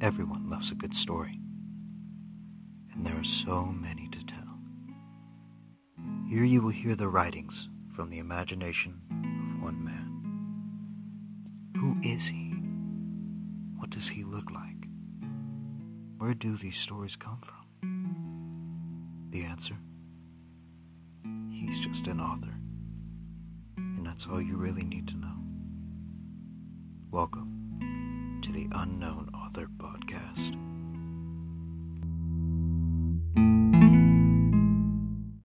Everyone loves a good story, and there are so many to tell. Here you will hear the writings from the imagination of one man. Who is he? What does he look like? Where do these stories come from? The answer? He's just an author. And that's all you really need to know. Welcome to the Unknown Author Podcast.